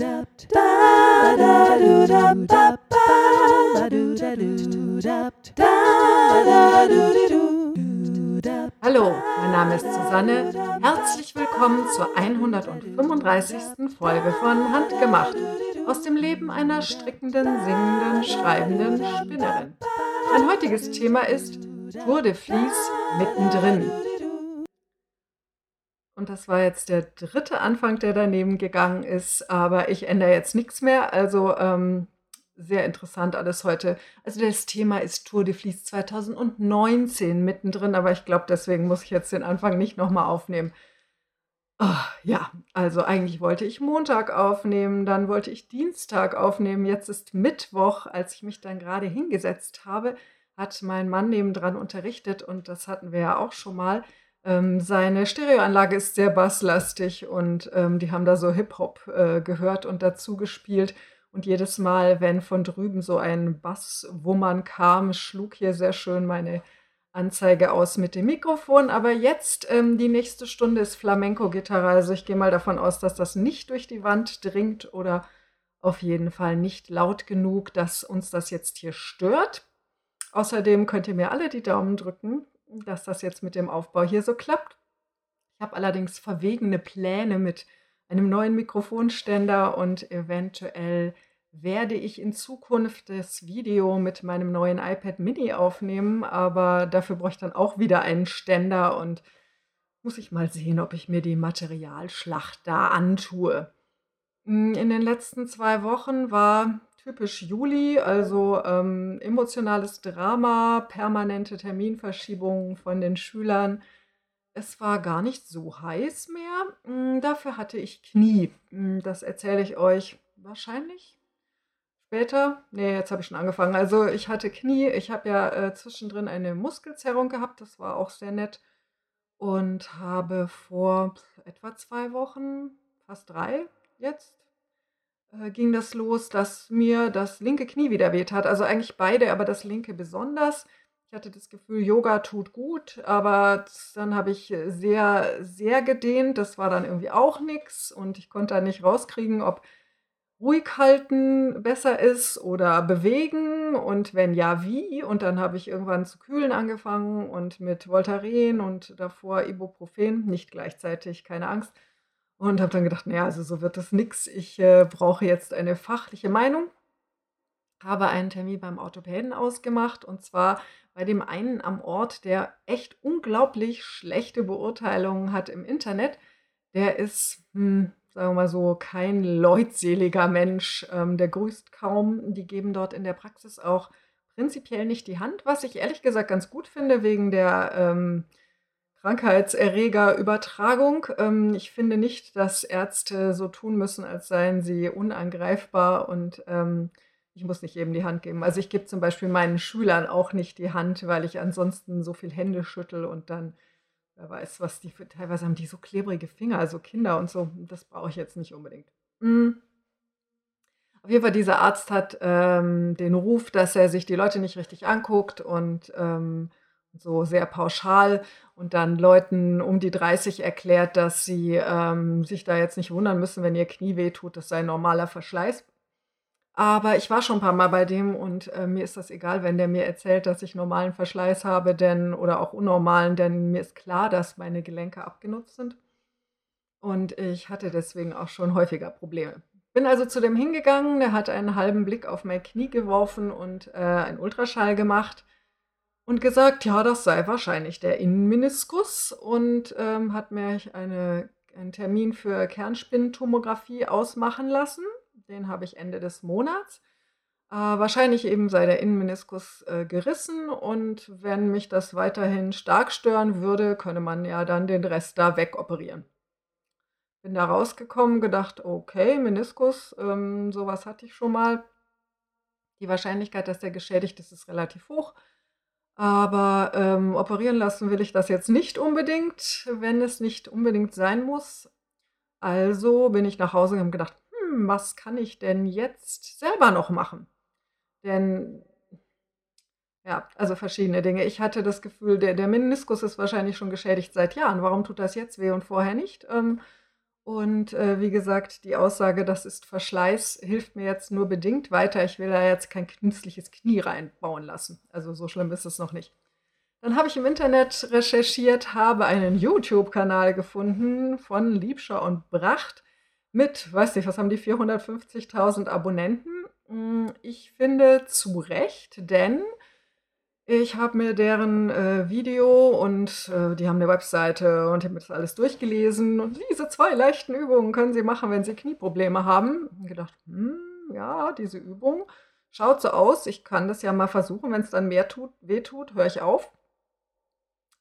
Hallo, mein Name ist Susanne. Herzlich willkommen zur 135. Folge von Handgemacht aus dem Leben einer strickenden, singenden, schreibenden Spinnerin. Mein heutiges Thema ist Tour de Vlies mittendrin. Und das war jetzt der dritte Anfang, der daneben gegangen ist. Aber ich ändere jetzt nichts mehr. Also ähm, sehr interessant alles heute. Also das Thema ist Tour de Vlies 2019 mittendrin. Aber ich glaube, deswegen muss ich jetzt den Anfang nicht nochmal aufnehmen. Oh, ja, also eigentlich wollte ich Montag aufnehmen, dann wollte ich Dienstag aufnehmen. Jetzt ist Mittwoch, als ich mich dann gerade hingesetzt habe, hat mein Mann nebendran unterrichtet und das hatten wir ja auch schon mal. Ähm, seine Stereoanlage ist sehr basslastig und ähm, die haben da so Hip-Hop äh, gehört und dazu gespielt. Und jedes Mal, wenn von drüben so ein Basswummern kam, schlug hier sehr schön meine Anzeige aus mit dem Mikrofon. Aber jetzt ähm, die nächste Stunde ist Flamenco-Gitarre. Also ich gehe mal davon aus, dass das nicht durch die Wand dringt oder auf jeden Fall nicht laut genug, dass uns das jetzt hier stört. Außerdem könnt ihr mir alle die Daumen drücken, dass das jetzt mit dem Aufbau hier so klappt. Ich habe allerdings verwegene Pläne mit einem neuen Mikrofonständer und eventuell werde ich in Zukunft das Video mit meinem neuen iPad Mini aufnehmen, aber dafür brauche ich dann auch wieder einen Ständer und muss ich mal sehen, ob ich mir die Materialschlacht da antue. Hm, in den letzten zwei Wochen war typisch Juli, also ähm, emotionales Drama, permanente Terminverschiebungen von den Schülern. Es war gar nicht so heiß mehr. Hm, dafür hatte ich Knie. Hm, das erzähle ich euch wahrscheinlich später. Nee, jetzt habe ich schon angefangen. Also ich hatte Knie. Ich habe ja äh, zwischendrin eine Muskelzerrung gehabt. Das war auch sehr nett. Und habe vor etwa zwei Wochen, fast drei jetzt, äh, ging das los, dass mir das linke Knie wieder weht hat. Also eigentlich beide, aber das linke besonders. Ich hatte das Gefühl, Yoga tut gut, aber dann habe ich sehr, sehr gedehnt. Das war dann irgendwie auch nichts und ich konnte da nicht rauskriegen, ob ruhig halten besser ist oder bewegen und wenn ja, wie. Und dann habe ich irgendwann zu kühlen angefangen und mit Voltaren und davor Ibuprofen, nicht gleichzeitig, keine Angst. Und habe dann gedacht, naja, also so wird das nix. Ich äh, brauche jetzt eine fachliche Meinung. Habe einen Termin beim Orthopäden ausgemacht und zwar bei dem einen am Ort, der echt unglaublich schlechte Beurteilungen hat im Internet. Der ist, hm, sagen wir mal so, kein leutseliger Mensch. Ähm, der grüßt kaum. Die geben dort in der Praxis auch prinzipiell nicht die Hand, was ich ehrlich gesagt ganz gut finde, wegen der ähm, Krankheitserregerübertragung. Ähm, ich finde nicht, dass Ärzte so tun müssen, als seien sie unangreifbar und ähm, ich muss nicht jedem die Hand geben. Also ich gebe zum Beispiel meinen Schülern auch nicht die Hand, weil ich ansonsten so viel Hände schüttel und dann, wer weiß, was die für, teilweise haben die so klebrige Finger, also Kinder und so, das brauche ich jetzt nicht unbedingt. Mhm. Auf jeden Fall, dieser Arzt hat ähm, den Ruf, dass er sich die Leute nicht richtig anguckt und ähm, so sehr pauschal und dann Leuten um die 30 erklärt, dass sie ähm, sich da jetzt nicht wundern müssen, wenn ihr Knie wehtut, das sei normaler Verschleiß. Aber ich war schon ein paar Mal bei dem und äh, mir ist das egal, wenn der mir erzählt, dass ich normalen Verschleiß habe, denn oder auch unnormalen, denn mir ist klar, dass meine Gelenke abgenutzt sind. Und ich hatte deswegen auch schon häufiger Probleme. Bin also zu dem hingegangen, der hat einen halben Blick auf mein Knie geworfen und äh, einen Ultraschall gemacht und gesagt, ja, das sei wahrscheinlich der Innenmeniskus und ähm, hat mir eine, einen Termin für Kernspintomographie ausmachen lassen. Den habe ich Ende des Monats. Äh, wahrscheinlich eben sei der Innenmeniskus äh, gerissen und wenn mich das weiterhin stark stören würde, könne man ja dann den Rest da wegoperieren. Bin da rausgekommen, gedacht, okay, Meniskus, ähm, sowas hatte ich schon mal. Die Wahrscheinlichkeit, dass der geschädigt ist, ist relativ hoch. Aber ähm, operieren lassen will ich das jetzt nicht unbedingt, wenn es nicht unbedingt sein muss. Also bin ich nach Hause und gedacht, hm, was kann ich denn jetzt selber noch machen? Denn, ja, also verschiedene Dinge. Ich hatte das Gefühl, der, der Meniskus ist wahrscheinlich schon geschädigt seit Jahren. Warum tut das jetzt weh und vorher nicht? Ähm, Und äh, wie gesagt, die Aussage, das ist Verschleiß, hilft mir jetzt nur bedingt weiter. Ich will da jetzt kein künstliches Knie reinbauen lassen. Also so schlimm ist es noch nicht. Dann habe ich im Internet recherchiert, habe einen YouTube-Kanal gefunden von Liebscher und Bracht mit, weiß nicht, was haben die, 450.000 Abonnenten. Hm, ich finde zu Recht, denn ich habe mir deren äh, Video und äh, die haben eine Webseite und habe mir das alles durchgelesen. Und diese zwei leichten Übungen können Sie machen, wenn Sie Knieprobleme haben. Und gedacht, hm, ja, diese Übung schaut so aus. Ich kann das ja mal versuchen. Wenn es dann mehr tut, weh tut, höre ich auf.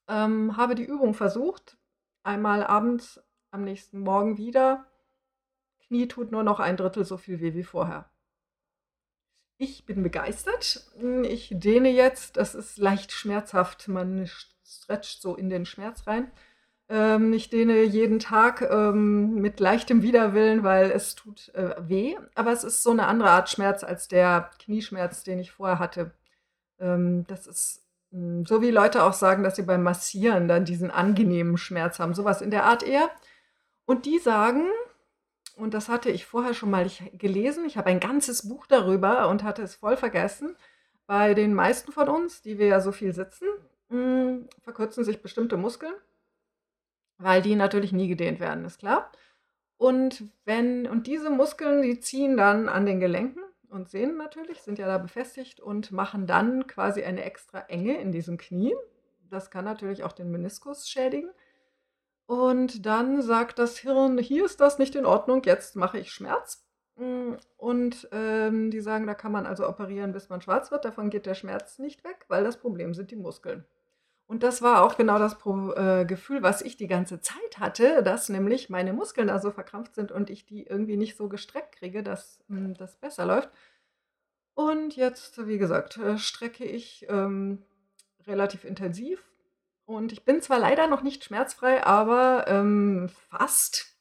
Ähm, habe die Übung versucht. Einmal abends, am nächsten Morgen wieder. Knie tut nur noch ein Drittel so viel weh wie vorher. Ich bin begeistert. Ich dehne jetzt. Das ist leicht schmerzhaft. Man stretcht so in den Schmerz rein. Ähm, ich dehne jeden Tag ähm, mit leichtem Widerwillen, weil es tut äh, weh. Aber es ist so eine andere Art Schmerz als der Knieschmerz, den ich vorher hatte. Ähm, das ist hm, so wie Leute auch sagen, dass sie beim Massieren dann diesen angenehmen Schmerz haben. Sowas in der Art eher. Und die sagen, und das hatte ich vorher schon mal gelesen. Ich habe ein ganzes Buch darüber und hatte es voll vergessen. Bei den meisten von uns, die wir ja so viel sitzen, hm, verkürzen sich bestimmte Muskeln, weil die natürlich nie gedehnt werden, ist klar. Und wenn und diese Muskeln, die ziehen dann an den Gelenken und Sehnen natürlich, sind ja da befestigt und machen dann quasi eine extra Enge in diesem Knie. Das kann natürlich auch den Meniskus schädigen. Und dann sagt das Hirn, hier ist das nicht in Ordnung, jetzt mache ich Schmerz. Mm, und ähm, die sagen, da kann man also operieren, bis man schwarz wird. Davon geht der Schmerz nicht weg, weil das Problem sind die Muskeln. Und das war auch genau das Pro äh, Gefühl, was ich die ganze Zeit hatte, dass nämlich meine Muskeln da so verkrampft sind und ich die irgendwie nicht so gestreckt kriege, dass mh, mm, das besser läuft. Und jetzt, wie gesagt, äh, strecke ich ähm, relativ intensiv und ich bin zwar leider noch nicht schmerzfrei, aber ähm, fast.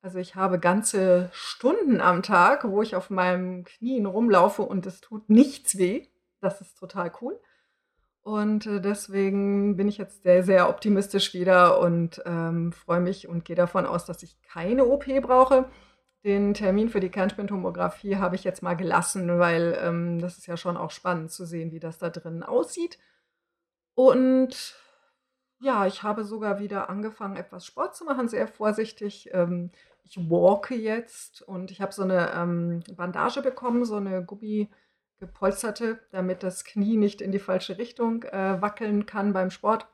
Also ich habe ganze Stunden am Tag, wo ich auf meinem Knien rumlaufe und es tut nichts weh. Das ist total cool. Und äh, deswegen bin ich jetzt sehr, sehr optimistisch wieder und ähm, freue mich und gehe davon aus, dass ich keine OP brauche. Den Termin für die Kernspintomographie habe ich jetzt mal gelassen, weil ähm, das ist ja schon auch spannend zu sehen, wie das da drin aussieht. Und ja, ich habe sogar wieder angefangen, etwas Sport zu machen, sehr vorsichtig. Ähm, ich walke jetzt und ich habe so eine ähm, Bandage bekommen, so eine Gummi gepolsterte, damit das Knie nicht in die falsche Richtung äh, wackeln kann beim Sport.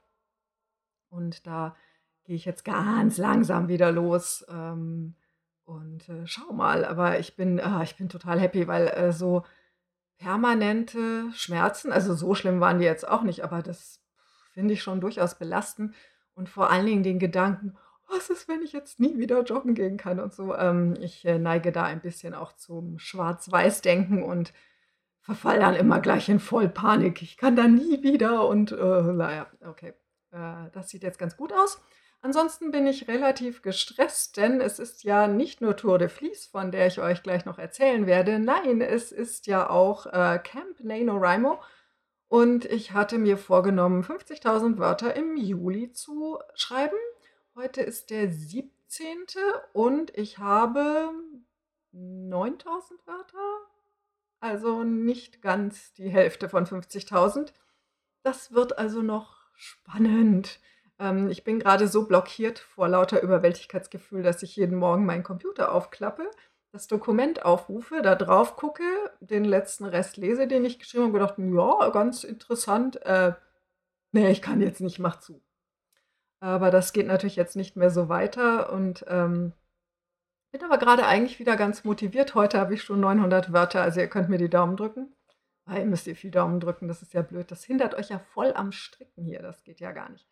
Und da gehe ich jetzt ganz langsam wieder los ähm, und äh, schau mal. Aber ich bin, äh, ich bin total happy, weil äh, so permanente Schmerzen, also so schlimm waren die jetzt auch nicht, aber das finde ich schon durchaus belastend und vor allen Dingen den Gedanken, was ist, wenn ich jetzt nie wieder joggen gehen kann und so. Ähm, ich äh, neige da ein bisschen auch zum Schwarz-Weiß-Denken und verfall dann immer gleich in Vollpanik. Ich kann da nie wieder und äh, naja, okay. Äh, das sieht jetzt ganz gut aus. Ansonsten bin ich relativ gestresst, denn es ist ja nicht nur Tour de Vlies, von der ich euch gleich noch erzählen werde. Nein, es ist ja auch äh, Camp NaNoWriMo. Und ich hatte mir vorgenommen, 50.000 Wörter im Juli zu schreiben. Heute ist der 17. und ich habe 9.000 Wörter. Also nicht ganz die Hälfte von 50.000. Das wird also noch spannend. Ähm, ich bin gerade so blockiert vor lauter Überwältigkeitsgefühl, dass ich jeden Morgen meinen Computer aufklappe das Dokument aufrufe, da drauf gucke, den letzten Rest lese, den ich geschrieben habe, gedacht, ja, ganz interessant. Äh, nee, ich kann jetzt nicht, mach zu. Aber das geht natürlich jetzt nicht mehr so weiter und ähm, bin aber gerade eigentlich wieder ganz motiviert. Heute habe ich schon 900 Wörter, also ihr könnt mir die Daumen drücken. Weil müsst ihr viel Daumen drücken, das ist ja blöd. Das hindert euch ja voll am Stricken hier, das geht ja gar nicht.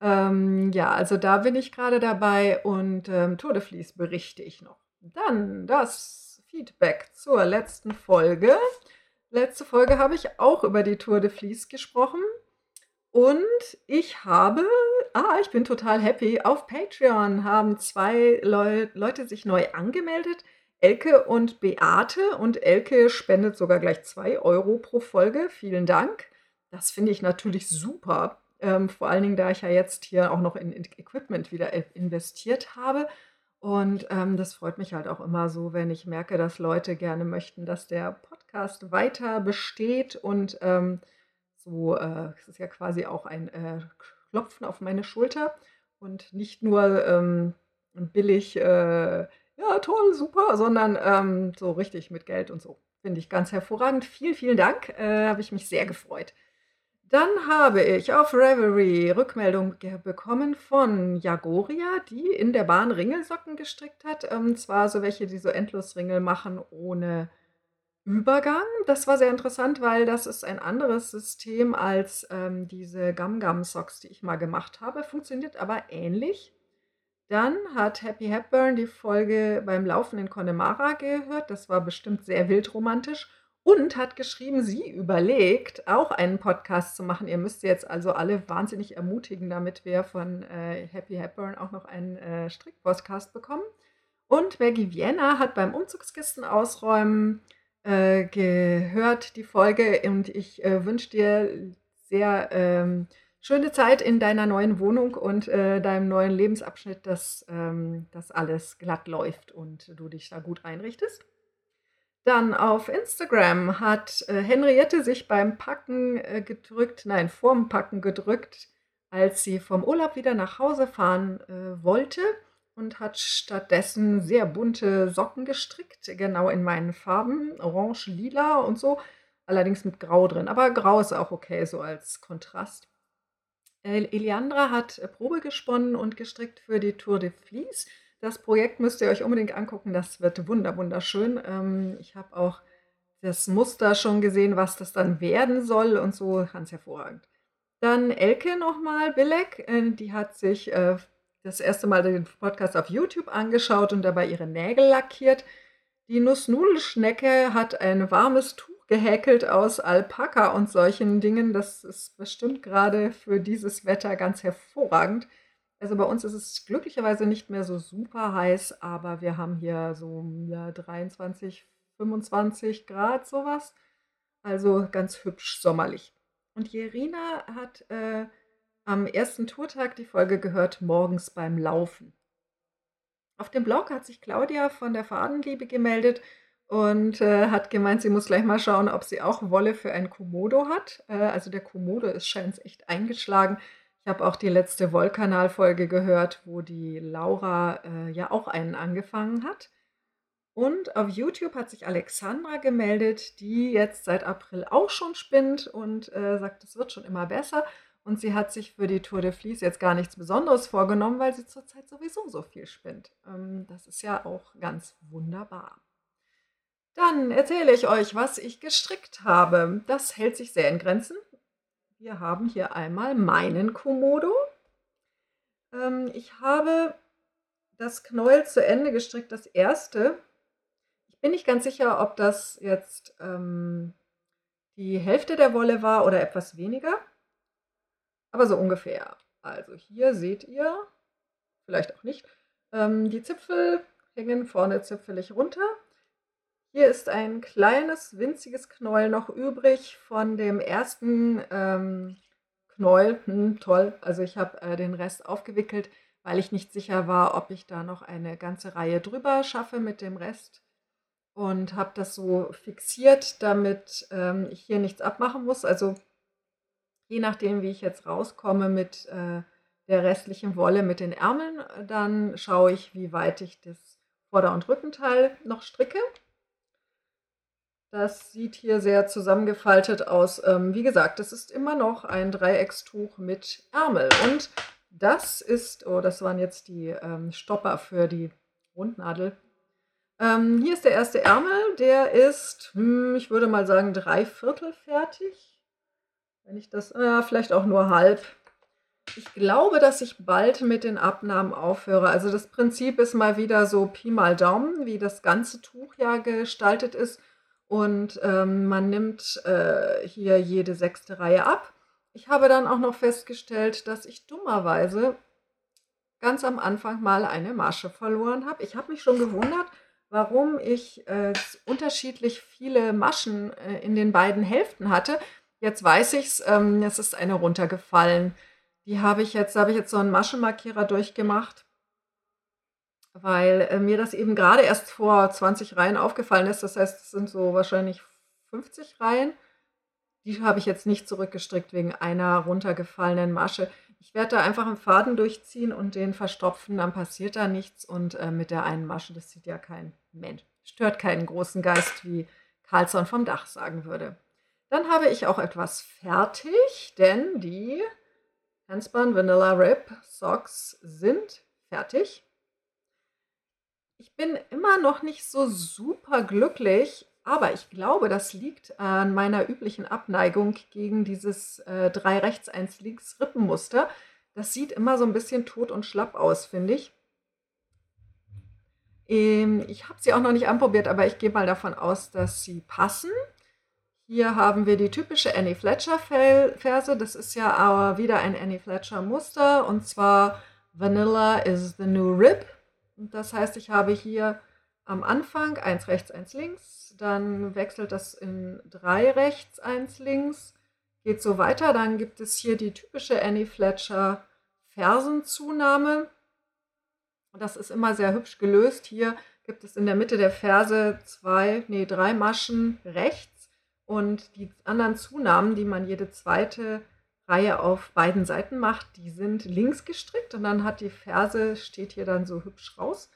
Ähm, ja, also da bin ich gerade dabei und ähm, Tour de Vlies berichte ich noch. Dann das Feedback zur letzten Folge. Letzte Folge habe ich auch über die Tour de Vlies gesprochen. Und ich habe, ah, ich bin total happy, auf Patreon haben zwei Leu Leute sich neu angemeldet. Elke und Beate. Und Elke spendet sogar gleich 2 Euro pro Folge. Vielen Dank. Das finde ich natürlich super. Ähm, vor allen Dingen, da ich ja jetzt hier auch noch in, in Equipment wieder investiert habe. Und ähm, das freut mich halt auch immer so, wenn ich merke, dass Leute gerne möchten, dass der Podcast weiter besteht. Und ähm, so, äh, es ist ja quasi auch ein äh, Klopfen auf meine Schulter und nicht nur ähm, billig, äh, ja, toll, super, sondern ähm, so richtig mit Geld und so. Finde ich ganz hervorragend. Vielen, vielen Dank. Äh, habe ich mich sehr gefreut. Dann habe ich auf Reverie Rückmeldung bekommen von Jagoria, die in der Bahn Ringelsocken gestrickt hat. Ähm, zwar so welche, die so Endlosringel machen ohne Übergang. Das war sehr interessant, weil das ist ein anderes System als ähm, diese Gum Gum Socks, die ich mal gemacht habe. Funktioniert aber ähnlich. Dann hat Happy Hepburn die Folge beim Laufen in Connemara gehört. Das war bestimmt sehr wildromantisch und hat geschrieben, sie überlegt, auch einen Podcast zu machen. Ihr müsst jetzt also alle wahnsinnig ermutigen, damit wir von äh, Happy Hepburn auch noch einen äh, Strick-Podcast bekommen. Und Maggie Vienna hat beim Umzugskisten ausräumen äh, gehört, die Folge. Und ich äh, wünsche dir sehr ähm, schöne Zeit in deiner neuen Wohnung und äh, deinem neuen Lebensabschnitt, dass ähm, das alles glatt läuft und du dich da gut einrichtest. Dann auf Instagram hat äh, Henriette sich beim Packen äh, gedrückt, nein, vorm Packen gedrückt, als sie vom Urlaub wieder nach Hause fahren äh, wollte und hat stattdessen sehr bunte Socken gestrickt, genau in meinen Farben, orange, lila und so, allerdings mit Grau drin. Aber Grau ist auch okay, so als Kontrast. Eliandra hat Probe gesponnen und gestrickt für die Tour de Vlies. Das Projekt müsst ihr euch unbedingt angucken. Das wird wunder wunderschön. Ähm, ich habe auch das Muster schon gesehen, was das dann werden soll und so ganz hervorragend. Dann Elke nochmal, Bilek, äh, die hat sich äh, das erste Mal den Podcast auf YouTube angeschaut und dabei ihre Nägel lackiert. Die Nussnudelschnecke hat ein warmes Tuch gehäkelt aus Alpaka und solchen Dingen. Das ist bestimmt gerade für dieses Wetter ganz hervorragend. Also bei uns ist es glücklicherweise nicht mehr so super heiß, aber wir haben hier so ja, 23, 25 Grad sowas. Also ganz hübsch sommerlich. Und Jerina hat äh, am ersten Tourtag die Folge gehört, morgens beim Laufen. Auf dem Blog hat sich Claudia von der Fadenliebe gemeldet und äh, hat gemeint, sie muss gleich mal schauen, ob sie auch Wolle für ein Komodo hat. Äh, also der Komodo ist scheint echt eingeschlagen. Ich habe auch die letzte Wollkanal-Folge gehört, wo die Laura äh, ja auch einen angefangen hat. Und auf YouTube hat sich Alexandra gemeldet, die jetzt seit April auch schon spinnt und äh, sagt, es wird schon immer besser. Und sie hat sich für die Tour de Vlies jetzt gar nichts Besonderes vorgenommen, weil sie zurzeit sowieso so viel spinnt. Ähm, das ist ja auch ganz wunderbar. Dann erzähle ich euch, was ich gestrickt habe. Das hält sich sehr in Grenzen. Wir haben hier einmal meinen Komodo. Ähm, ich habe das Knäuel zu Ende gestrickt, das erste. Ich bin nicht ganz sicher, ob das jetzt ähm, die Hälfte der Wolle war oder etwas weniger. Aber so ungefähr. Also hier seht ihr, vielleicht auch nicht, ähm, die Zipfel hängen vorne zipfelig runter. Hier ist ein kleines, winziges Knäuel noch übrig von dem ersten ähm, Knäuel. Hm, toll, also ich habe äh, den Rest aufgewickelt, weil ich nicht sicher war, ob ich da noch eine ganze Reihe drüber schaffe mit dem Rest. Und habe das so fixiert, damit ähm, ich hier nichts abmachen muss. Also je nachdem, wie ich jetzt rauskomme mit äh, der restlichen Wolle mit den Ärmeln, dann schaue ich, wie weit ich das Vorder- und Rückenteil noch stricke. Das sieht hier sehr zusammengefaltet aus. Ähm, wie gesagt, das ist immer noch ein Dreieckstuch mit Ärmel. Und das ist, oh, das waren jetzt die ähm, Stopper für die Rundnadel. Ähm, hier ist der erste Ärmel, der ist, hm, ich würde mal sagen, drei Viertel fertig. Wenn ich das, ja, vielleicht auch nur halb. Ich glaube, dass ich bald mit den Abnahmen aufhöre. Also das Prinzip ist mal wieder so Pi mal Daumen, wie das ganze Tuch ja gestaltet ist. Und ähm, man nimmt äh, hier jede sechste Reihe ab. Ich habe dann auch noch festgestellt, dass ich dummerweise ganz am Anfang mal eine Masche verloren habe. Ich habe mich schon gewundert, warum ich äh, unterschiedlich viele Maschen äh, in den beiden Hälften hatte. Jetzt weiß ich es, ähm, es ist eine runtergefallen. Die habe ich jetzt, da habe ich jetzt so einen Maschenmarkierer durchgemacht weil äh, mir das eben gerade erst vor 20 Reihen aufgefallen ist. Das heißt, es sind so wahrscheinlich 50 Reihen. Die habe ich jetzt nicht zurückgestrickt wegen einer runtergefallenen Masche. Ich werde da einfach einen Faden durchziehen und den verstopfen, dann passiert da nichts. Und äh, mit der einen Masche, das sieht ja kein Mensch, stört keinen großen Geist, wie Carlson vom Dach sagen würde. Dann habe ich auch etwas fertig, denn die Handspun Vanilla Rip Socks sind fertig. Ich bin immer noch nicht so super glücklich, aber ich glaube, das liegt an meiner üblichen Abneigung gegen dieses äh, 3 rechts 1 links Rippenmuster. Das sieht immer so ein bisschen tot und schlapp aus, finde ich. Ähm, ich habe sie auch noch nicht anprobiert, aber ich gehe mal davon aus, dass sie passen. Hier haben wir die typische Annie Fletcher Verse. Das ist ja aber wieder ein Annie Fletcher Muster und zwar Vanilla is the new rib. Und das heißt, ich habe hier am Anfang eins rechts, eins links, dann wechselt das in drei rechts, eins links, geht so weiter. Dann gibt es hier die typische Annie Fletcher Fersenzunahme. Das ist immer sehr hübsch gelöst. Hier gibt es in der Mitte der Ferse zwei, nee, drei Maschen rechts und die anderen Zunahmen, die man jede zweite Reihe auf beiden Seiten macht, die sind links gestrickt und dann hat die Ferse, steht hier dann so hübsch raus.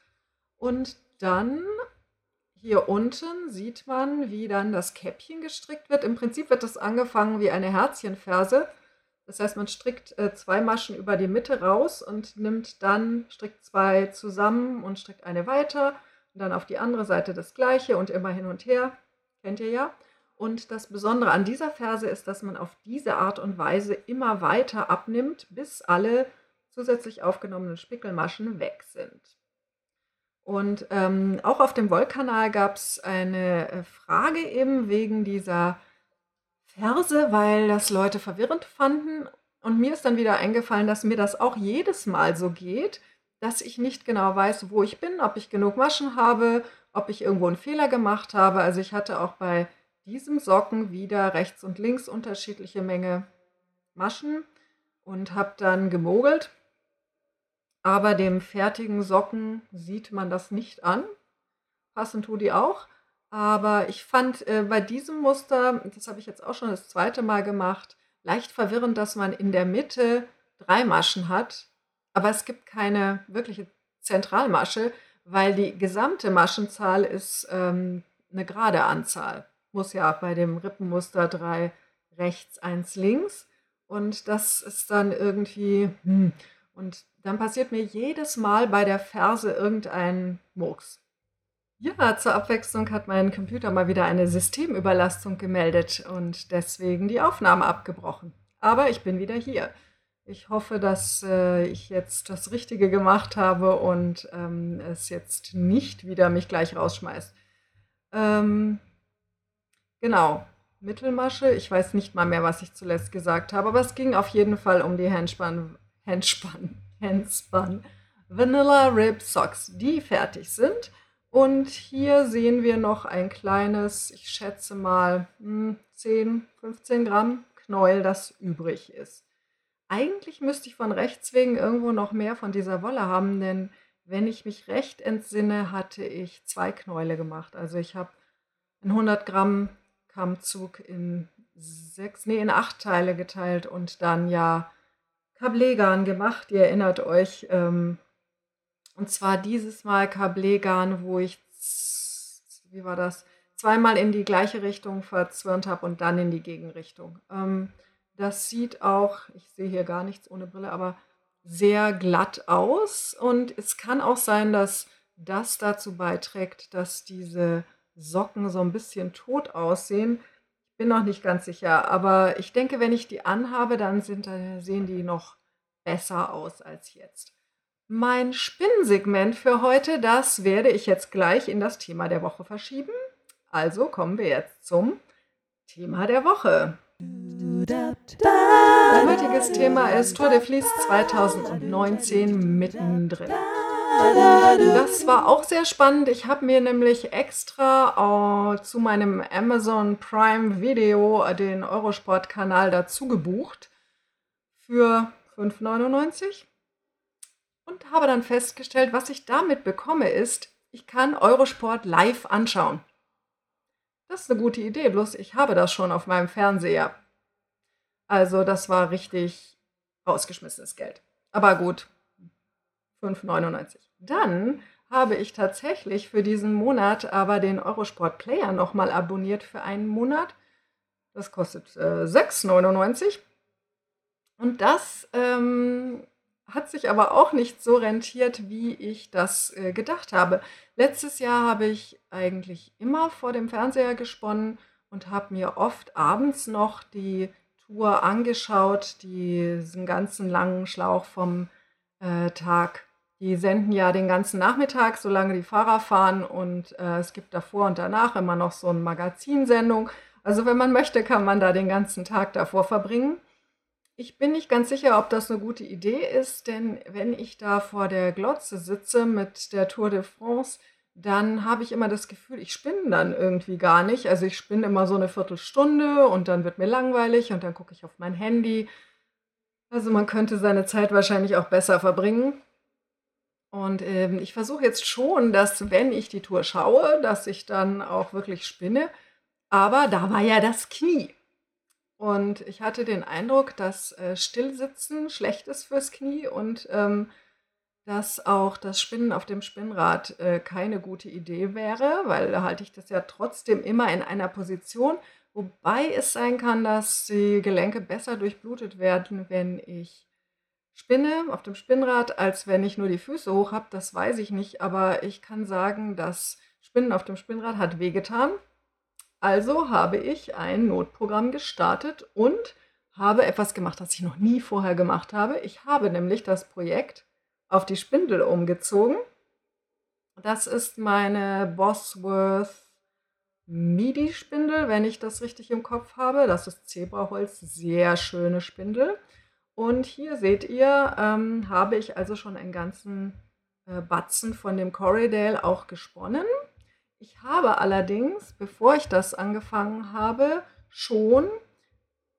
Und dann hier unten sieht man, wie dann das Käppchen gestrickt wird. Im Prinzip wird das angefangen wie eine Herzchenferse. Das heißt, man strickt äh, zwei Maschen über die Mitte raus und nimmt dann, strickt zwei zusammen und strickt eine weiter. Und dann auf die andere Seite das gleiche und immer hin und her. Kennt ihr ja. Und das Besondere an dieser Verse ist, dass man auf diese Art und Weise immer weiter abnimmt, bis alle zusätzlich aufgenommenen Spickelmaschen weg sind. Und ähm, auch auf dem Wollkanal gab es eine äh, Frage eben wegen dieser Verse, weil das Leute verwirrend fanden. Und mir ist dann wieder eingefallen, dass mir das auch jedes Mal so geht, dass ich nicht genau weiß, wo ich bin, ob ich genug Maschen habe, ob ich irgendwo einen Fehler gemacht habe. Also ich hatte auch bei diesem Socken wieder rechts und links unterschiedliche Menge Maschen und habe dann gemogelt. Aber dem fertigen Socken sieht man das nicht an. Passend tut die auch. Aber ich fand äh, bei diesem Muster, das habe ich jetzt auch schon das zweite Mal gemacht, leicht verwirrend, dass man in der Mitte drei Maschen hat, aber es gibt keine wirkliche Zentralmasche, weil die gesamte Maschenzahl ist ähm, eine gerade Anzahl muss ja bei dem Rippenmuster drei rechts, eins links. Und das ist dann irgendwie, hm. und dann passiert mir jedes Mal bei der Ferse irgendein Murks. Ja, zur Abwechslung hat mein Computer mal wieder eine Systemüberlastung gemeldet und deswegen die Aufnahme abgebrochen. Aber ich bin wieder hier. Ich hoffe, dass äh, ich jetzt das Richtige gemacht habe und ähm, es jetzt nicht wieder mich gleich rausschmeißt. Ähm, Genau, Mittelmasche. Ich weiß nicht mal mehr, was ich zuletzt gesagt habe, aber es ging auf jeden Fall um die Handspan, Handspan, Handspan Vanilla Rib Socks, die fertig sind. Und hier sehen wir noch ein kleines, ich schätze mal 10, hm, 15 Gramm Knäuel, das übrig ist. Eigentlich müsste ich von rechts wegen irgendwo noch mehr von dieser Wolle haben, denn wenn ich mich recht entsinne, hatte ich zwei Knäule gemacht. Also ich habe 100 Gramm Kammzug in sechs, nee, in acht Teile geteilt und dann ja Kablegarn gemacht. Ihr erinnert euch. Ähm, und zwar dieses Mal Kablegarn, wo ich, wie war das, zweimal in die gleiche Richtung verzwirnt habe und dann in die Gegenrichtung. Ähm, das sieht auch, ich sehe hier gar nichts ohne Brille, aber sehr glatt aus. Und es kann auch sein, dass das dazu beiträgt, dass diese Socken so ein bisschen tot aussehen. Ich bin noch nicht ganz sicher, aber ich denke, wenn ich die anhabe, dann sind, sehen die noch besser aus als jetzt. Mein Spinnensegment für heute, das werde ich jetzt gleich in das Thema der Woche verschieben. Also kommen wir jetzt zum Thema der Woche. Mein heutiges Thema ist Tour de Vlies 2019 mittendrin. Das war auch sehr spannend. Ich habe mir nämlich extra äh, zu meinem Amazon Prime Video den Eurosport-Kanal dazu gebucht für 5,99. und habe dann festgestellt, was ich damit bekomme, ist, ich kann Eurosport live anschauen. Das ist eine gute Idee, bloß ich habe das schon auf meinem Fernseher. Also das war richtig rausgeschmissenes Geld. Aber gut, 5,99. Dann habe ich tatsächlich für diesen Monat aber den Eurosport Player nochmal abonniert für einen Monat. Das kostet äh, 6,99. Und das ähm, hat sich aber auch nicht so rentiert, wie ich das äh, gedacht habe. Letztes Jahr habe ich eigentlich immer vor dem Fernseher gesponnen und habe mir oft abends noch die Tour angeschaut, diesen ganzen langen Schlauch vom äh, Tag. Die senden ja den ganzen Nachmittag, solange die Fahrer fahren und äh, es gibt davor und danach immer noch so eine Magazinsendung. Also wenn man möchte, kann man da den ganzen Tag davor verbringen. Ich bin nicht ganz sicher, ob das eine gute Idee ist, denn wenn ich da vor der Glotze sitze mit der Tour de France, dann habe ich immer das Gefühl, ich spinne dann irgendwie gar nicht. Also ich spinne immer so eine Viertelstunde und dann wird mir langweilig und dann gucke ich auf mein Handy. Also man könnte seine Zeit wahrscheinlich auch besser verbringen. Und ähm, ich versuche jetzt schon, dass wenn ich die Tour schaue, dass ich dann auch wirklich spinne. Aber da war ja das Knie. Und ich hatte den Eindruck, dass äh, Stillsitzen schlecht ist fürs Knie und ähm, dass auch das Spinnen auf dem Spinnrad äh, keine gute Idee wäre, weil da halte ich das ja trotzdem immer in einer Position, wobei es sein kann, dass die Gelenke besser durchblutet werden, wenn ich spinne auf dem Spinnrad, als wenn ich nur die Füße hoch habe. Das weiß ich nicht, aber ich kann sagen, das Spinnen auf dem Spinnrad hat wehgetan. Also habe ich ein Notprogramm gestartet und habe etwas gemacht, das ich noch nie vorher gemacht habe. Ich habe nämlich das Projekt auf die Spindel umgezogen. Das ist meine Bosworth MIDI-Spindel, wenn ich das richtig im Kopf habe. Das ist Zebraholz, sehr schöne Spindel. Und hier seht ihr, ähm, habe ich also schon einen ganzen äh, Batzen von dem Corridale auch gesponnen. Ich habe allerdings, bevor ich das angefangen habe, schon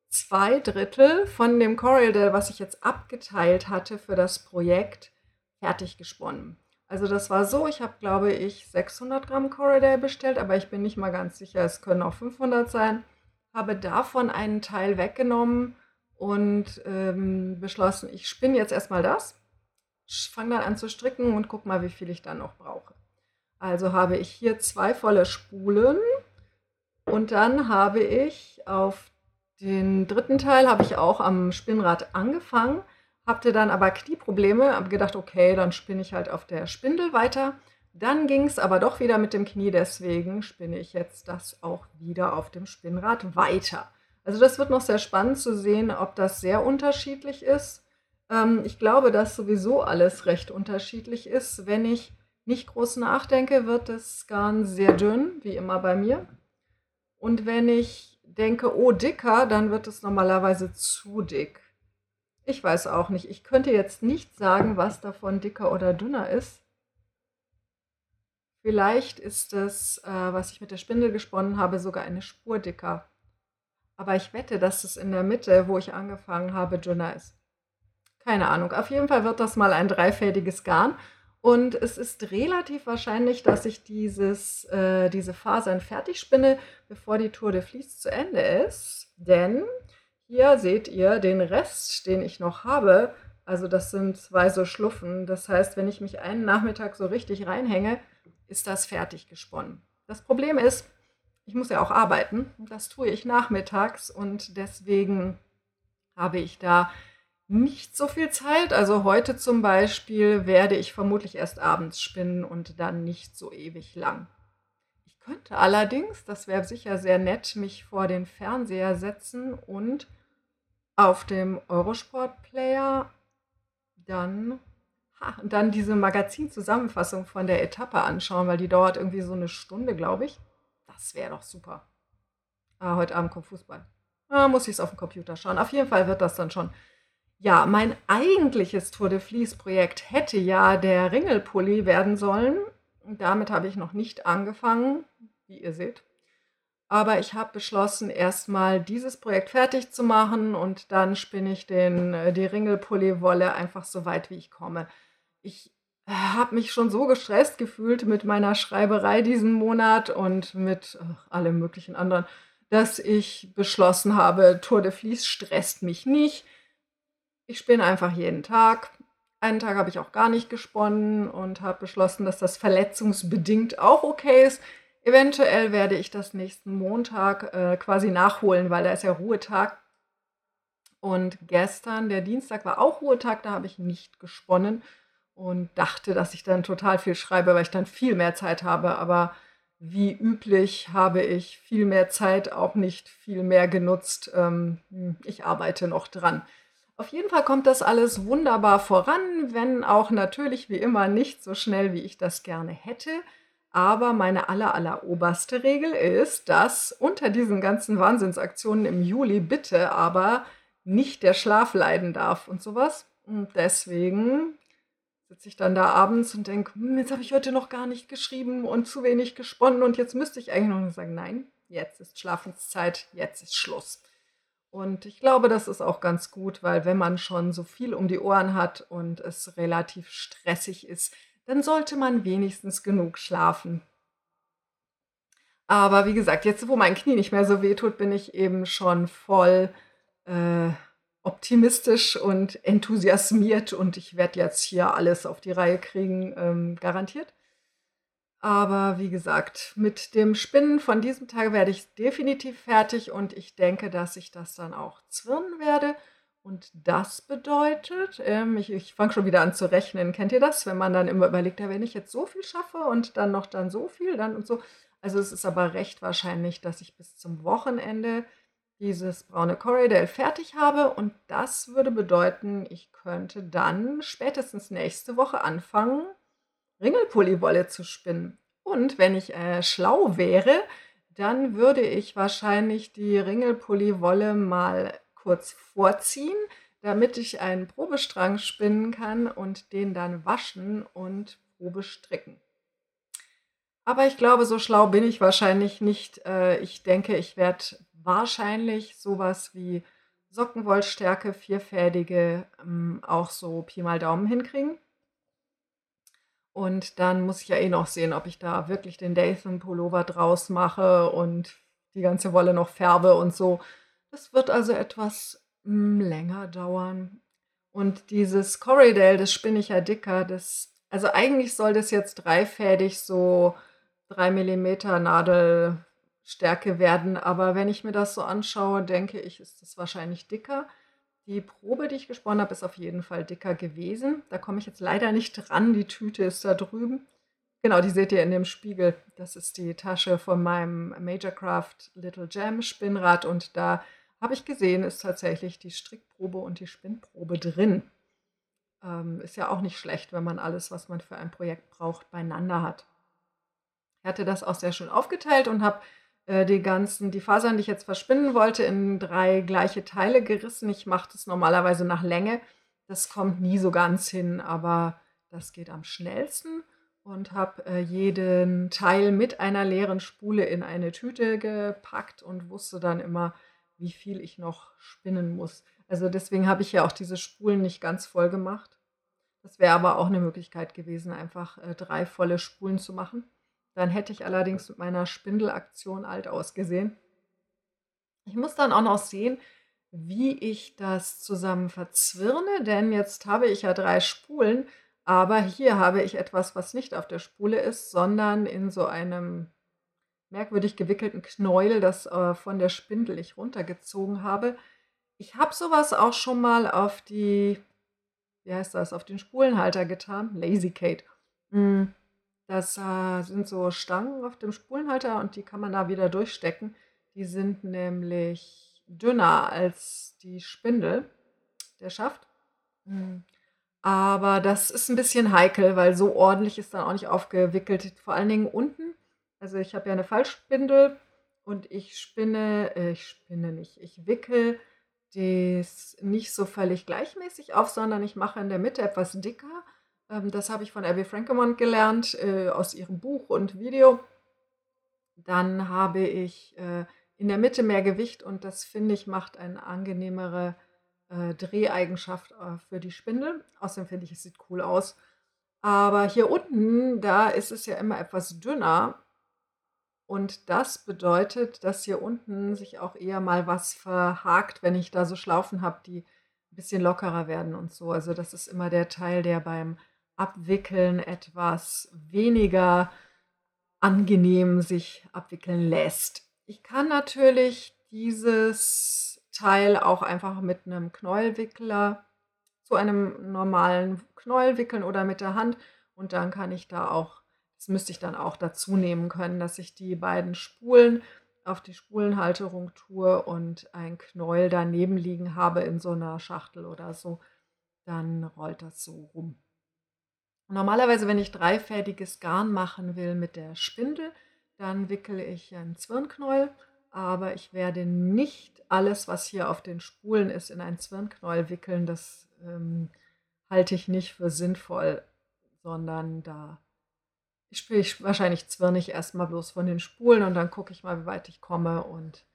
zwei Drittel von dem Corridor, was ich jetzt abgeteilt hatte für das Projekt, fertig gesponnen. Also das war so, ich habe, glaube ich, 600 Gramm Corridor bestellt, aber ich bin nicht mal ganz sicher, es können auch 500 sein. Habe davon einen Teil weggenommen und ähm, beschlossen, ich spinne jetzt erstmal das, fange dann an zu stricken und gucke mal, wie viel ich dann noch brauche. Also habe ich hier zwei volle Spulen und dann habe ich auf den dritten Teil habe ich auch am Spinnrad angefangen, hatte dann aber Knieprobleme, habe gedacht, okay, dann spinne ich halt auf der Spindel weiter. Dann ging es aber doch wieder mit dem Knie, deswegen spinne ich jetzt das auch wieder auf dem Spinnrad weiter. Also das wird noch sehr spannend zu sehen, ob das sehr unterschiedlich ist. Ähm, ich glaube, dass sowieso alles recht unterschiedlich ist. Wenn ich nicht groß nachdenke, wird das Garn sehr dünn, wie immer bei mir. Und wenn ich denke, oh, dicker, dann wird es normalerweise zu dick. Ich weiß auch nicht. Ich könnte jetzt nicht sagen, was davon dicker oder dünner ist. Vielleicht ist es, äh, was ich mit der Spindel gesponnen habe, sogar eine Spur dicker. Aber ich wette, dass es in der Mitte, wo ich angefangen habe, dünner ist. Keine Ahnung. Auf jeden Fall wird das mal ein dreifädiges Garn. Und es ist relativ wahrscheinlich, dass ich dieses, äh, diese Fasern fertig spinne, bevor die Tour de Vlies zu Ende ist. Denn hier seht ihr den Rest, den ich noch habe. Also das sind zwei so Schluffen. Das heißt, wenn ich mich einen Nachmittag so richtig reinhänge, ist das fertig gesponnen. Das Problem ist, ich muss ja auch arbeiten. Das tue ich nachmittags und deswegen habe ich da nicht so viel Zeit. Also heute zum Beispiel werde ich vermutlich erst abends spinnen und dann nicht so ewig lang. Ich könnte allerdings, das wäre sicher sehr nett, mich vor den Fernseher setzen und auf dem Eurosport-Player dann, dann diese Magazin-Zusammenfassung von der Etappe anschauen, weil die dauert irgendwie so eine Stunde, glaube ich. Das wäre doch super. Ah, heute Abend kommt Fußball. Ah, muss ich es auf dem Computer schauen. Auf jeden Fall wird das dann schon ja, mein eigentliches Tour de Vlies-Projekt hätte ja der Ringelpulli werden sollen. Damit habe ich noch nicht angefangen, wie ihr seht. Aber ich habe beschlossen, erstmal dieses Projekt fertig zu machen und dann spinne ich den, äh, die Ringelpulli-Wolle einfach so weit, wie ich komme. ich habe mich schon so gestresst gefühlt mit meiner Schreiberei diesen Monat und mit ach, allem möglichen anderen, dass ich beschlossen habe, Tour de Vlies stresst mich nicht. Ich spinne einfach jeden Tag. Einen Tag habe ich auch gar nicht gesponnen und habe beschlossen, dass das verletzungsbedingt auch okay ist. Eventuell werde ich das nächsten Montag äh, quasi nachholen, weil da ist ja Ruhetag. Und gestern, der Dienstag, war auch Ruhetag, da habe ich nicht gesponnen und dachte, dass ich dann total viel schreibe, weil ich dann viel mehr Zeit habe. Aber wie üblich habe ich viel mehr Zeit auch nicht viel mehr genutzt. Ähm, ich arbeite noch dran. Auf jeden Fall kommt das alles wunderbar voran, wenn auch natürlich wie immer nicht so schnell, wie ich das gerne hätte. Aber meine aller, aller oberste Regel ist, dass unter diesen ganzen Wahnsinnsaktionen im Juli bitte aber nicht der Schlaf leiden darf und sowas. Und deswegen sitze ich dann da abends und denke, hm, jetzt habe ich heute noch gar nicht geschrieben und zu wenig gesponnen und jetzt müsste ich eigentlich noch sagen, nein, jetzt ist Schlafenszeit, jetzt ist Schluss. Und ich glaube, das ist auch ganz gut, weil wenn man schon so viel um die Ohren hat und es relativ stressig ist, dann sollte man wenigstens genug schlafen. Aber wie gesagt, jetzt wo mein Knie nicht mehr so weh tut, bin ich eben schon voll äh, optimistisch und enthusiasmiert und ich werde jetzt hier alles auf die Reihe kriegen, ähm, garantiert. Aber wie gesagt, mit dem Spinnen von diesem Tag werde ich definitiv fertig und ich denke, dass ich das dann auch zwirnen werde. Und das bedeutet, ähm, ich, ich fange schon wieder an zu rechnen. Kennt ihr das? Wenn man dann immer überlegt, ja, wenn ich jetzt so viel schaffe und dann noch dann so viel, dann und so. Also es ist aber recht wahrscheinlich, dass ich bis zum Wochenende dieses braune Corridel fertig habe und das würde bedeuten, ich könnte dann spätestens nächste Woche anfangen, Ringelpulliwolle zu spinnen. Und wenn ich äh, schlau wäre, dann würde ich wahrscheinlich die Ringelpulliwolle mal kurz vorziehen, damit ich einen Probestrang spinnen kann und den dann waschen und Probe stricken. Aber ich glaube, so schlau bin ich wahrscheinlich nicht. Äh, ich denke, ich werde wahrscheinlich sowas wie Sockenwollstärke, vierfädige, ähm, auch so Pi mal Daumen hinkriegen. Und dann muss ich ja eh noch sehen, ob ich da wirklich den Dathan-Pullover draus mache und die ganze Wolle noch färbe und so. Das wird also etwas mm, länger dauern. Und dieses Corridale, das spinne ich ja dicker. Das, also eigentlich soll das jetzt dreifädig so 3 mm Nadelstärke werden. Aber wenn ich mir das so anschaue, denke ich, ist das wahrscheinlich dicker. Die Probe, die ich gesponnen habe, ist auf jeden Fall dicker gewesen. Da komme ich jetzt leider nicht dran. Die Tüte ist da drüben. Genau, die seht ihr in dem Spiegel. Das ist die Tasche von meinem Majorcraft Little Jam Spinnrad und da habe ich gesehen, ist tatsächlich die Strickprobe und die Spinnprobe drin. Ähm, ist ja auch nicht schlecht, wenn man alles, was man für ein Projekt braucht, beieinander hat. Ich hatte das auch sehr schön aufgeteilt und habe die ganzen, die Fasern, die ich jetzt verspinnen wollte, in drei gleiche Teile gerissen. Ich mache das normalerweise nach Länge. Das kommt nie so ganz hin, aber das geht am schnellsten und habe äh, jeden Teil mit einer leeren Spule in eine Tüte gepackt und wusste dann immer, wie viel ich noch spinnen muss. Also deswegen habe ich ja auch diese Spulen nicht ganz voll gemacht. Das wäre aber auch eine Möglichkeit gewesen, einfach äh, drei volle Spulen zu machen. Dann hätte ich allerdings mit meiner Spindelaktion alt ausgesehen. Ich muss dann auch noch sehen, wie ich das zusammen verzwirne, denn jetzt habe ich ja drei Spulen, aber hier habe ich etwas, was nicht auf der Spule ist, sondern in so einem merkwürdig gewickelten Knäuel, das äh, von der Spindel ich runtergezogen habe. Ich habe sowas auch schon mal auf die, wie heißt das, auf den Spulenhalter getan, Lazy Kate. Mm. Das äh, sind so Stangen auf dem Spulenhalter und die kann man da wieder durchstecken. Die sind nämlich dünner als die Spindel, der Schaft. Mhm. Aber das ist ein bisschen heikel, weil so ordentlich ist dann auch nicht aufgewickelt. Vor allen Dingen unten. Also ich habe ja eine Fallspindel und ich spinne, äh, ich spinne nicht, ich wickel das nicht so völlig gleichmäßig auf, sondern ich mache in der Mitte etwas dicker das habe ich von Abby Frankemont gelernt, äh, aus ihrem Buch und Video. Dann habe ich äh, in der Mitte mehr Gewicht und das finde ich macht eine angenehmere äh, Dreheigenschaft äh, für die Spindel. Außerdem finde ich, es sieht cool aus. Aber hier unten, da ist es ja immer etwas dünner. Und das bedeutet, dass hier unten sich auch eher mal was verhakt, wenn ich da so Schlaufen habe, die ein bisschen lockerer werden und so. Also das ist immer der Teil, der beim Abwickeln etwas weniger angenehm sich abwickeln lässt. Ich kann natürlich dieses Teil auch einfach mit einem Knäuelwickler zu einem normalen Knäuel wickeln oder mit der Hand und dann kann ich da auch das müsste ich dann auch dazu nehmen können, dass ich die beiden Spulen auf die Spulenhalterung tue und ein Knäuel daneben liegen habe in so einer Schachtel oder so, dann rollt das so rum. Normalerweise, wenn ich dreifädiges Garn machen will mit der Spindel, dann wickele ich ein Zwirnknäuel, aber ich werde nicht alles, was hier auf den Spulen ist, in ein Zwirnknäuel wickeln. Das ähm, halte ich nicht für sinnvoll, sondern da spiele ich wahrscheinlich zwirnig erstmal bloß von den Spulen und dann gucke ich mal, wie weit ich komme und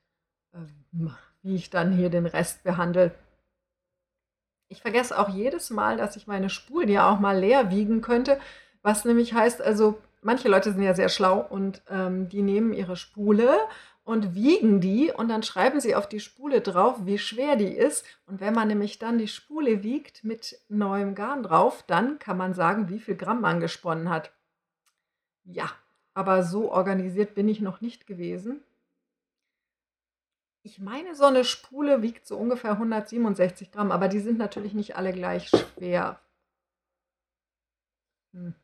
äh, wie ich dann hier den Rest behandle. Ich vergesse auch jedes Mal, dass ich meine Spulen ja auch mal leer wiegen könnte, was nämlich heißt, also manche Leute sind ja sehr schlau und ähm, die nehmen ihre Spule und wiegen die und dann schreiben sie auf die Spule drauf, wie schwer die ist. Und wenn man nämlich dann die Spule wiegt mit neuem Garn drauf, dann kann man sagen, wie viel Gramm man gesponnen hat. Ja, aber so organisiert bin ich noch nicht gewesen. Ich meine, so eine Spule wiegt so ungefähr 167 Gramm, aber die sind natürlich nicht alle gleich schwer. Hm.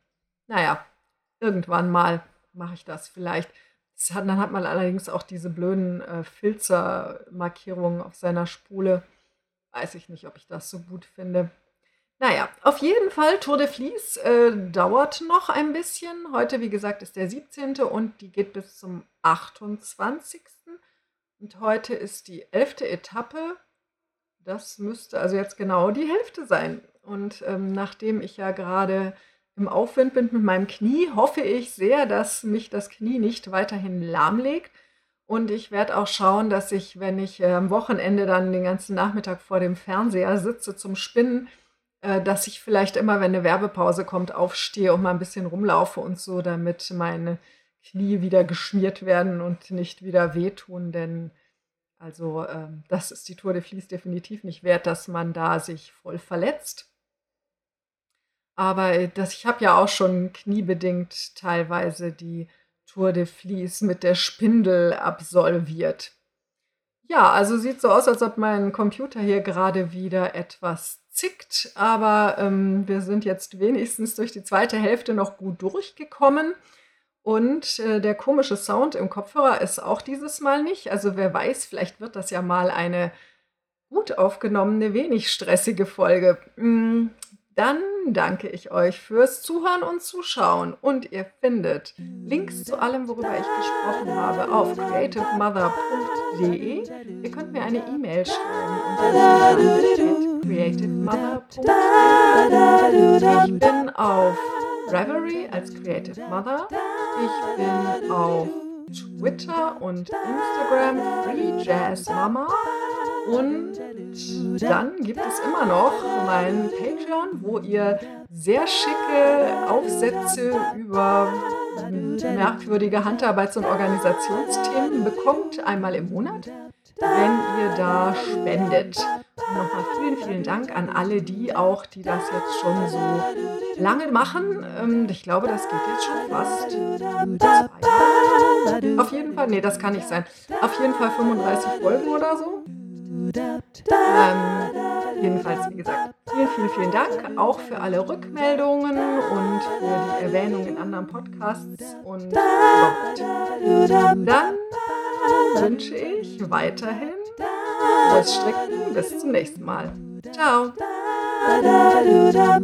Naja, irgendwann mal mache ich das vielleicht. Das hat, dann hat man allerdings auch diese blöden äh, Filzermarkierungen auf seiner Spule. Weiß ich nicht, ob ich das so gut finde. Naja, auf jeden Fall, Tour de Vlies äh, dauert noch ein bisschen. Heute, wie gesagt, ist der 17. und die geht bis zum 28. Und heute ist die 11. Etappe. Das müsste also jetzt genau die Hälfte sein. Und ähm, nachdem ich ja gerade im Aufwind bin mit meinem Knie, hoffe ich sehr, dass mich das Knie nicht weiterhin lahmlegt. Und ich werde auch schauen, dass ich, wenn ich äh, am Wochenende dann den ganzen Nachmittag vor dem Fernseher sitze zum Spinnen, äh, dass ich vielleicht immer, wenn eine Werbepause kommt, aufstehe und mal ein bisschen rumlaufe und so, damit meine Knie wieder geschmiert werden und nicht wieder wehtun, denn also ähm, das ist die Tour de Vlies definitiv nicht wert, dass man da sich voll verletzt. Aber äh, das, ich habe ja auch schon kniebedingt teilweise die Tour de Vlies mit der Spindel absolviert. Ja, also sieht so aus, als ob mein Computer hier gerade wieder etwas zickt, aber ähm, wir sind jetzt wenigstens durch die zweite Hälfte noch gut durchgekommen. Und äh, der komische Sound im Kopfhörer ist auch dieses Mal nicht. Also wer weiß, vielleicht wird das ja mal eine gut aufgenommene, wenig stressige Folge. Mm, dann danke ich euch fürs Zuhören und Zuschauen. Und ihr findet Links zu allem, worüber ich gesprochen habe, auf creativemother.de. Ihr könnt mir eine E-Mail schreiben unter creativemother.de. Ich bin auf Reverie als Creative Mother. Ich bin auf Twitter und Instagram Free Jazz Mama. Und dann gibt es immer noch meinen Patreon, wo ihr sehr schicke Aufsätze über merkwürdige Handarbeits- und Organisationsthemen bekommt, einmal im Monat, wenn ihr da spendet. Nochmal vielen, vielen Dank an alle die auch, die das jetzt schon so lange machen. Ähm, ich glaube, das geht jetzt schon fast. Auf jeden Fall, nee, das kann nicht sein. Auf jeden Fall 35 Folgen oder so. Ähm, jedenfalls, wie gesagt, vielen, vielen, vielen Dank auch für alle Rückmeldungen und für die Erwähnung in anderen Podcasts und. Dann wünsche ich weiterhin frohes Stricken. Bis zum nächsten Mal. Ciao. Da da da